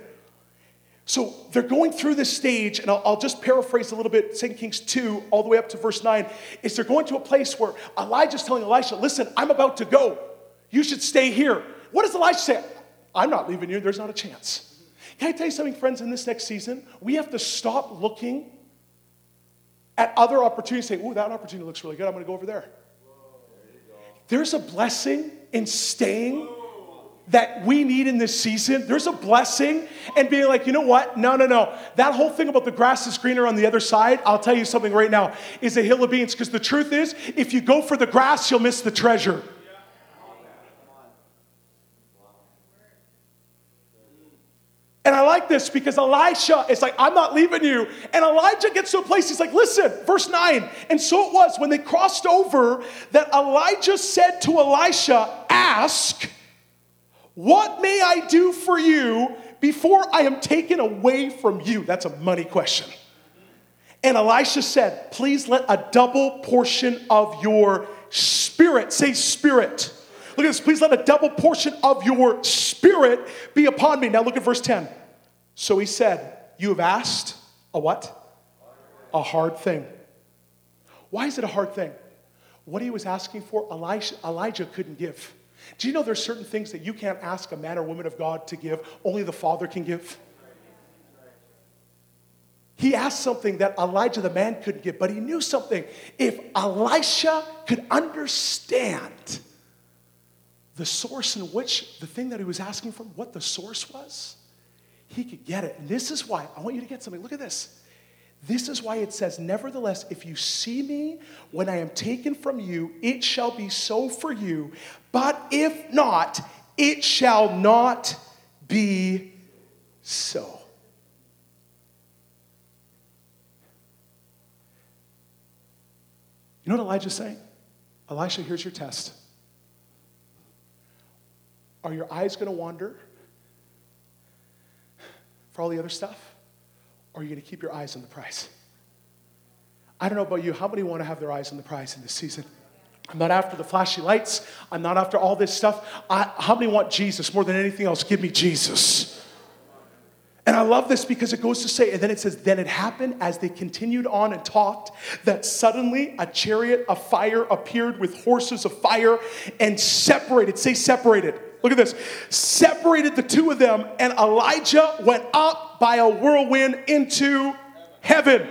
So they're going through this stage, and I'll, I'll, just paraphrase a little bit, 2 Kings 2, all the way up to verse 9, is they're going to a place where Elijah's telling Elisha, listen, I'm about to go. You should stay here. What does Elisha say? I'm not leaving you. There's not a chance. Can I tell you something, friends, in this next season? We have to stop looking at other opportunities, and say, "Ooh, that opportunity looks really good. I'm going to go over there." There's a blessing in staying that we need in this season. There's a blessing and being like, you know what? No, no, no. That whole thing about the grass is greener on the other side, I'll tell you something right now, is a hill of beans. Because the truth is, if you go for the grass, you'll miss the treasure. And I like this because Elisha is like, I'm not leaving you. And Elijah gets to a place, he's like, listen, verse 9. And so it was when they crossed over that Elijah said to Elisha, Ask, what may I do for you before I am taken away from you? That's a money question. And Elisha said, Please let a double portion of your spirit, say spirit, Look at this. Please let a double portion of your spirit be upon me. Now look at verse 10. So he said, You have asked a what? A hard thing. Why is it a hard thing? What he was asking for, Elijah, Elijah couldn't give. Do you know there's certain things that you can't ask a man or woman of God to give? Only the Father can give. He asked something that Elijah the man couldn't give, but he knew something. If Elisha could understand the source in which the thing that he was asking for, what the source was, he could get it. And this is why, I want you to get something. Look at this. This is why it says, Nevertheless, if you see me when I am taken from you, it shall be so for you. But if not, it shall not be so. You know what Elijah's saying? Elisha, here's your test. Are your eyes going to wander for all the other stuff? Or are you going to keep your eyes on the prize? I don't know about you, how many want to have their eyes on the prize in this season? I'm not after the flashy lights. I'm not after all this stuff. I, how many want Jesus more than anything else? Give me Jesus. And I love this because it goes to say, and then it says, Then it happened as they continued on and talked that suddenly a chariot of fire appeared with horses of fire and separated, say separated. Look at this, separated the two of them, and Elijah went up by a whirlwind into heaven.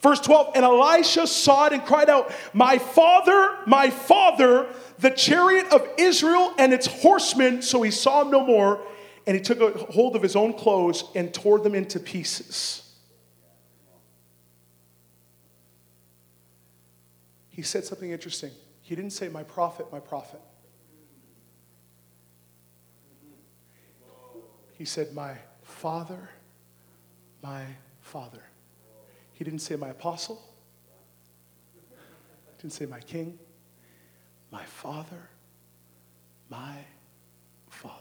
Verse 12, and Elisha saw it and cried out, My father, my father, the chariot of Israel and its horsemen. So he saw him no more, and he took a hold of his own clothes and tore them into pieces. He said something interesting. He didn't say, My prophet, my prophet. He said, My father, my father. He didn't say my apostle. He didn't say my king. My father, my father.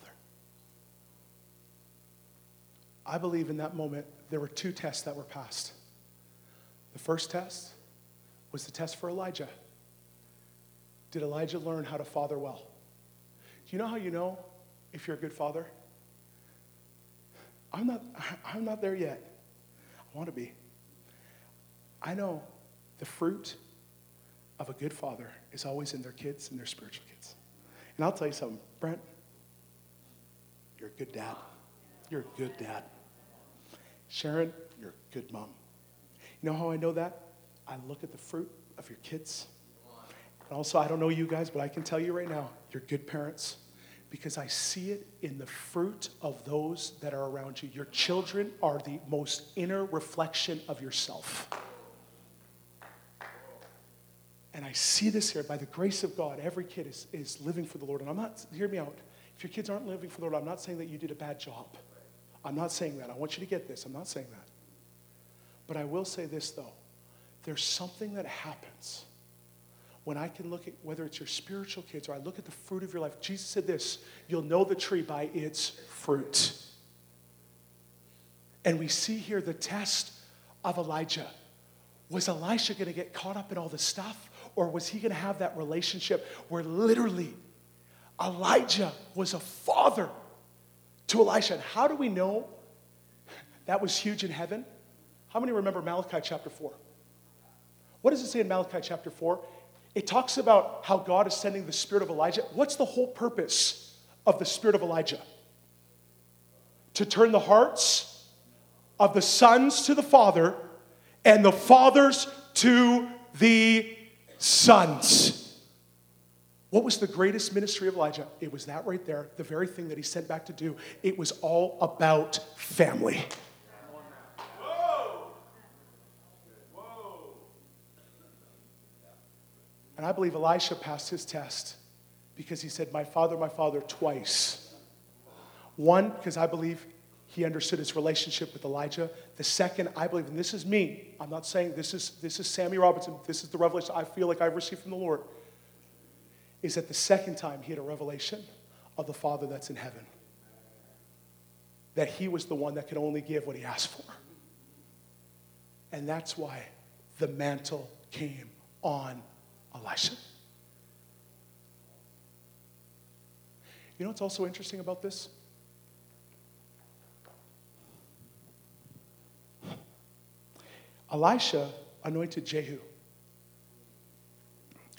I believe in that moment there were two tests that were passed. The first test was the test for Elijah. Did Elijah learn how to father well? Do you know how you know if you're a good father? I'm not, I'm not there yet. I want to be. I know the fruit of a good father is always in their kids and their spiritual kids. And I'll tell you something, Brent, you're a good dad. You're a good dad. Sharon, you're a good mom. You know how I know that? I look at the fruit of your kids. And also, I don't know you guys, but I can tell you right now, you're good parents because I see it in the fruit of those that are around you. Your children are the most inner reflection of yourself. And I see this here by the grace of God. Every kid is, is living for the Lord. And I'm not, hear me out. If your kids aren't living for the Lord, I'm not saying that you did a bad job. I'm not saying that. I want you to get this. I'm not saying that. But I will say this, though. There's something that happens when I can look at whether it's your spiritual kids or I look at the fruit of your life. Jesus said this you'll know the tree by its fruit. And we see here the test of Elijah. Was Elisha going to get caught up in all this stuff? Or was he going to have that relationship where literally Elijah was a father to Elisha? And how do we know that was huge in heaven? How many remember Malachi chapter 4? What does it say in Malachi chapter 4? It talks about how God is sending the spirit of Elijah. What's the whole purpose of the spirit of Elijah? To turn the hearts of the sons to the father and the fathers to the sons. What was the greatest ministry of Elijah? It was that right there, the very thing that he sent back to do. It was all about family. And I believe Elisha passed his test because he said, My father, my father, twice. One, because I believe he understood his relationship with Elijah. The second, I believe, and this is me, I'm not saying this is, this is Sammy Robinson, this is the revelation I feel like I've received from the Lord, is that the second time he had a revelation of the Father that's in heaven. That he was the one that could only give what he asked for. And that's why the mantle came on Elisha. You know what's also interesting about this? Elisha anointed Jehu.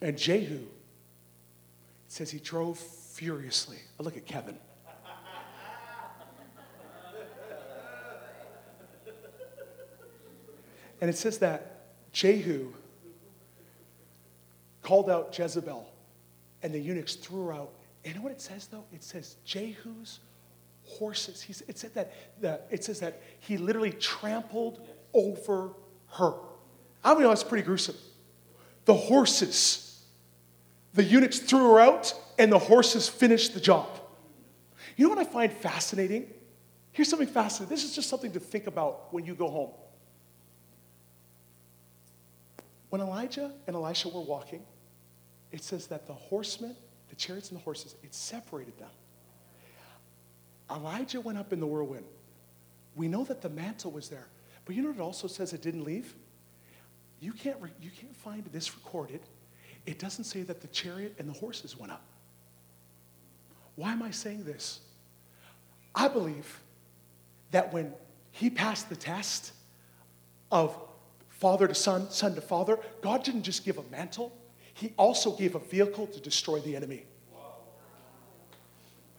And Jehu, says he drove furiously. I look at Kevin. and it says that Jehu called out Jezebel, and the eunuchs threw her out. And you know what it says though? It says Jehu's horses. It said that the, it says that he literally trampled over her. I mean, that's pretty gruesome. The horses, the eunuchs threw her out, and the horses finished the job. You know what I find fascinating? Here's something fascinating. This is just something to think about when you go home. When Elijah and Elisha were walking, it says that the horsemen, the chariots and the horses, it separated them. Elijah went up in the whirlwind. We know that the mantle was there. But you know what it also says it didn't leave? You can't, re- you can't find this recorded. It doesn't say that the chariot and the horses went up. Why am I saying this? I believe that when he passed the test of father to son, son to father, God didn't just give a mantle, he also gave a vehicle to destroy the enemy.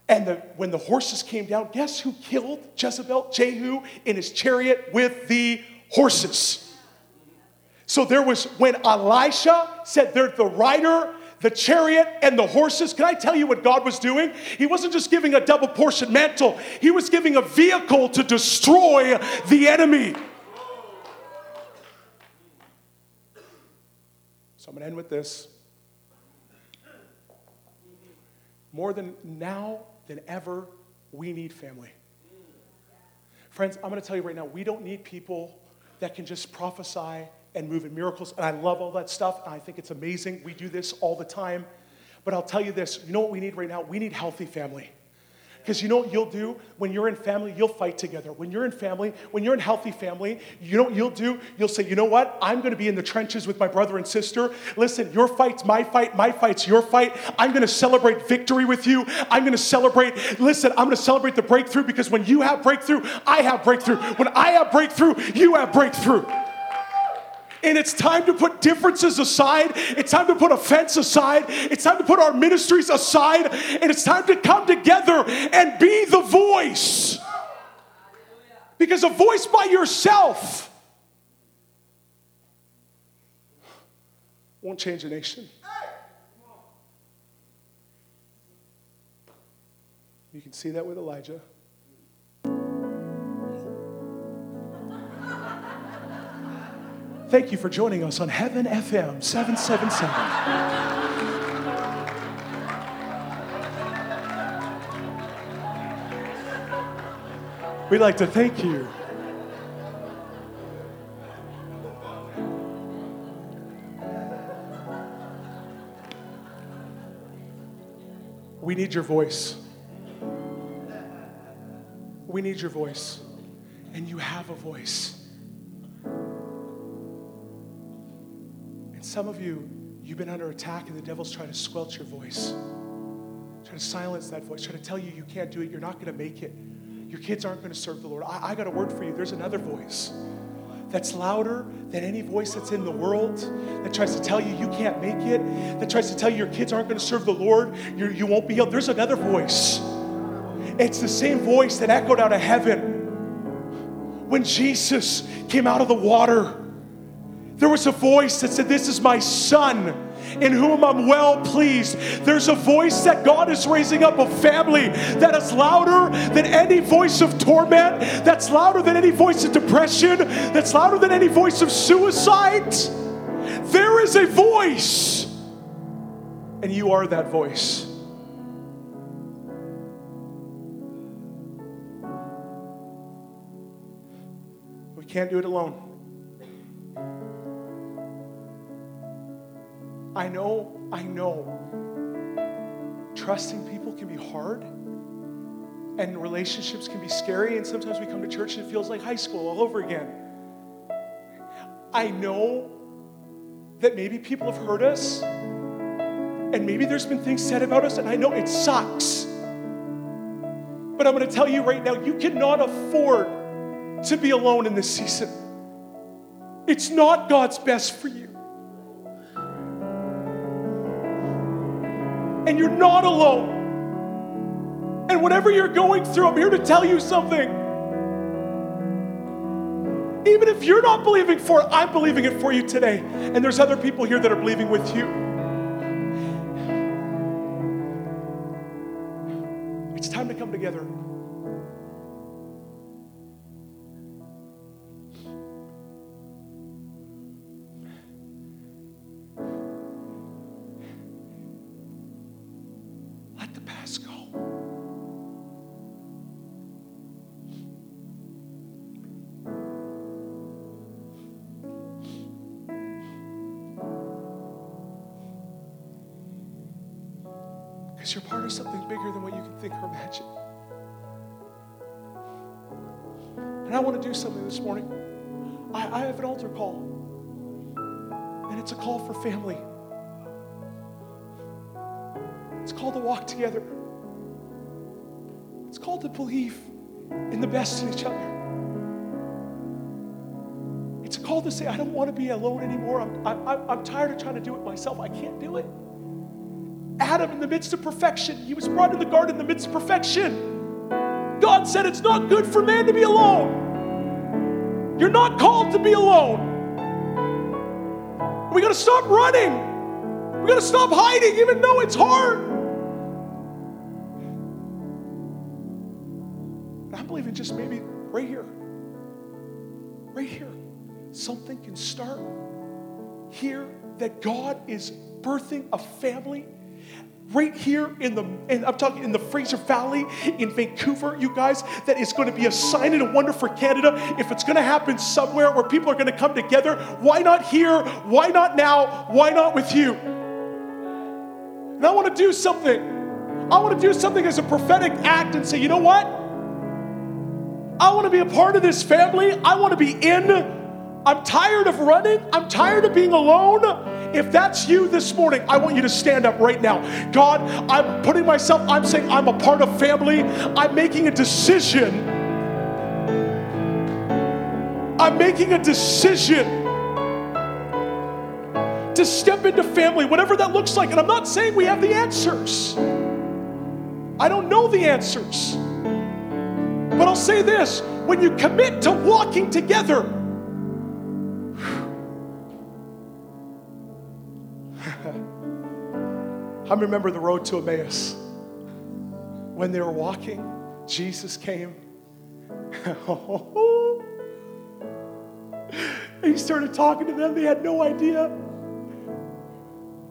And the, when the horses came down, guess who killed Jezebel? Jehu in his chariot with the horses. So there was, when Elisha said, There's the rider, the chariot, and the horses. Can I tell you what God was doing? He wasn't just giving a double portion mantle, He was giving a vehicle to destroy the enemy. So I'm going to end with this. More than now than ever, we need family. Friends, I'm going to tell you right now, we don't need people that can just prophesy and move in miracles. And I love all that stuff. And I think it's amazing. We do this all the time. But I'll tell you this you know what we need right now? We need healthy family. Because you know what you'll do when you're in family? You'll fight together. When you're in family, when you're in healthy family, you know what you'll do? You'll say, you know what? I'm going to be in the trenches with my brother and sister. Listen, your fight's my fight, my fight's your fight. I'm going to celebrate victory with you. I'm going to celebrate, listen, I'm going to celebrate the breakthrough because when you have breakthrough, I have breakthrough. When I have breakthrough, you have breakthrough. And it's time to put differences aside. It's time to put offense aside. It's time to put our ministries aside. And it's time to come together and be the voice. Because a voice by yourself won't change a nation. You can see that with Elijah. Thank you for joining us on Heaven FM 777. We'd like to thank you. We need your voice. We need your voice. And you have a voice. Some of you, you've been under attack and the devil's trying to squelch your voice, trying to silence that voice, trying to tell you you can't do it, you're not going to make it. Your kids aren't going to serve the Lord. I, I got a word for you. There's another voice that's louder than any voice that's in the world that tries to tell you you can't make it, that tries to tell you your kids aren't going to serve the Lord, you, you won't be able. There's another voice. It's the same voice that echoed out of heaven when Jesus came out of the water there was a voice that said, This is my son in whom I'm well pleased. There's a voice that God is raising up a family that is louder than any voice of torment, that's louder than any voice of depression, that's louder than any voice of suicide. There is a voice, and you are that voice. We can't do it alone. I know, I know, trusting people can be hard and relationships can be scary, and sometimes we come to church and it feels like high school all over again. I know that maybe people have hurt us, and maybe there's been things said about us, and I know it sucks. But I'm gonna tell you right now, you cannot afford to be alone in this season. It's not God's best for you. And you're not alone. And whatever you're going through, I'm here to tell you something. Even if you're not believing for it, I'm believing it for you today. And there's other people here that are believing with you. It's time to come together. Together. It's called to believe in the best in each other. It's a call to say, I don't want to be alone anymore. I'm, I, I'm tired of trying to do it myself. I can't do it. Adam in the midst of perfection. He was brought in the garden in the midst of perfection. God said it's not good for man to be alone. You're not called to be alone. We got to stop running. We got to stop hiding, even though it's hard. I'm just maybe right here, right here, something can start here that God is birthing a family right here in the and I'm talking in the Fraser Valley in Vancouver, you guys, that is going to be a sign and a wonder for Canada. If it's going to happen somewhere where people are going to come together, why not here? Why not now? Why not with you? And I want to do something. I want to do something as a prophetic act and say, you know what? I want to be a part of this family. I want to be in. I'm tired of running. I'm tired of being alone. If that's you this morning, I want you to stand up right now. God, I'm putting myself, I'm saying I'm a part of family. I'm making a decision. I'm making a decision to step into family, whatever that looks like. And I'm not saying we have the answers. I don't know the answers. But I'll say this when you commit to walking together, I remember the road to Emmaus. When they were walking, Jesus came. he started talking to them. They had no idea.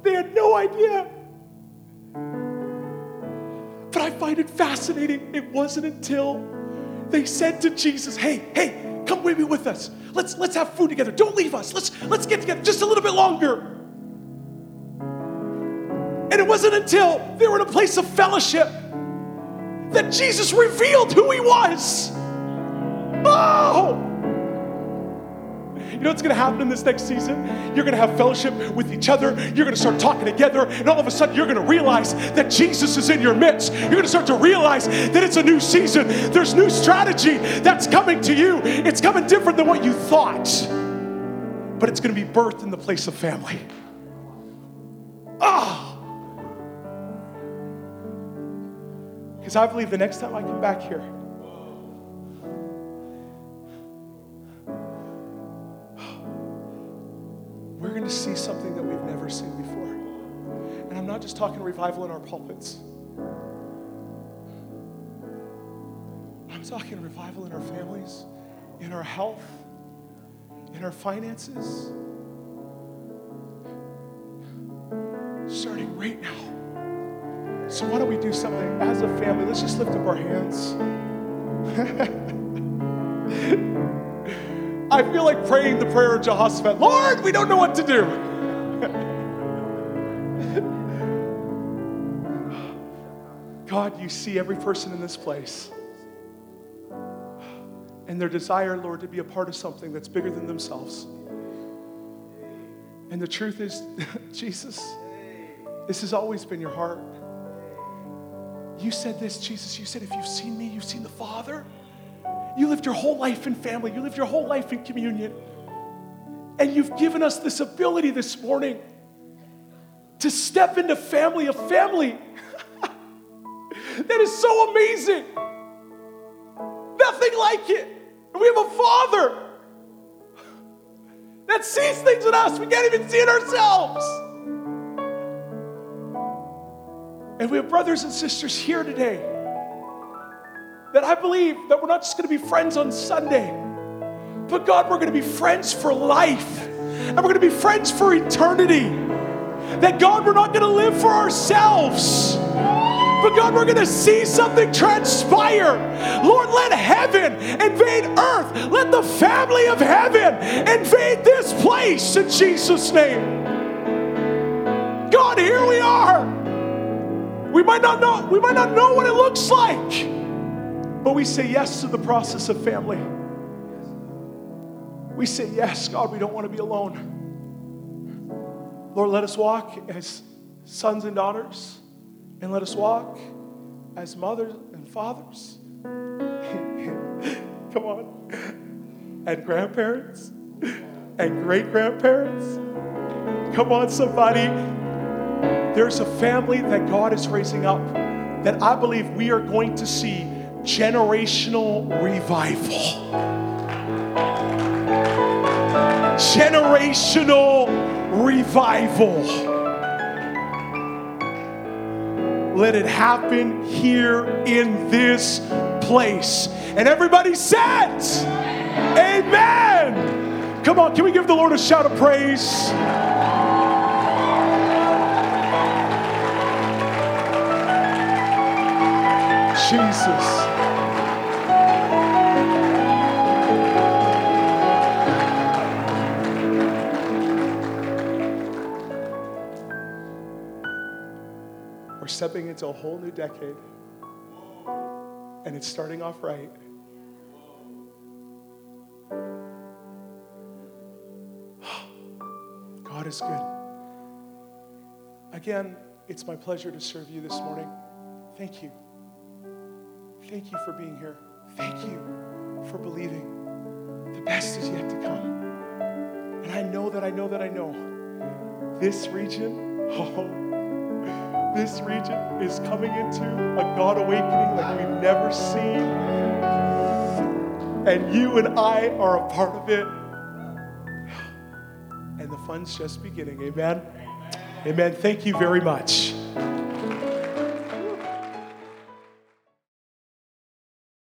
They had no idea. But I find it fascinating. It wasn't until they said to Jesus, Hey, hey, come with me with us. Let's let's have food together. Don't leave us. Let's let's get together just a little bit longer. And it wasn't until they were in a place of fellowship that Jesus revealed who he was. Oh! Know what's going to happen in this next season? You're going to have fellowship with each other. You're going to start talking together. And all of a sudden, you're going to realize that Jesus is in your midst. You're going to start to realize that it's a new season. There's new strategy that's coming to you. It's coming different than what you thought. But it's going to be birthed in the place of family. Ah! Oh. Because I believe the next time I come back here, we're going to see something that we've never seen before. And I'm not just talking revival in our pulpits. I'm talking revival in our families, in our health, in our finances. Starting right now. So, why don't we do something as a family? Let's just lift up our hands. I feel like praying the prayer of Jehoshaphat Lord, we don't know what to do. God, you see every person in this place and their desire, Lord, to be a part of something that's bigger than themselves. And the truth is, Jesus, this has always been your heart. You said this, Jesus. You said, if you've seen me, you've seen the Father. You lived your whole life in family, you lived your whole life in communion. And you've given us this ability this morning to step into family, a family that is so amazing. Nothing like it. And we have a Father that sees things in us we can't even see in ourselves. And we have brothers and sisters here today that I believe that we're not just going to be friends on Sunday, but God, we're going to be friends for life. And we're going to be friends for eternity. That God, we're not going to live for ourselves. But God, we're going to see something transpire. Lord, let heaven invade earth. Let the family of heaven invade this place in Jesus' name. God, here we are. We might not know, we might not know what it looks like, but we say yes to the process of family. We say, Yes, God, we don't want to be alone. Lord, let us walk as sons and daughters, and let us walk as mothers and fathers. Come on. And grandparents and great grandparents. Come on, somebody. There's a family that God is raising up that I believe we are going to see generational revival. Generational revival. Let it happen here in this place. And everybody said, Amen. Come on, can we give the Lord a shout of praise? Jesus. Stepping into a whole new decade. And it's starting off right. God is good. Again, it's my pleasure to serve you this morning. Thank you. Thank you for being here. Thank you for believing. The best is yet to come. And I know that I know that I know this region, oh, this region is coming into a God awakening like we've never seen. And you and I are a part of it. And the fun's just beginning. Amen. Amen. Thank you very much.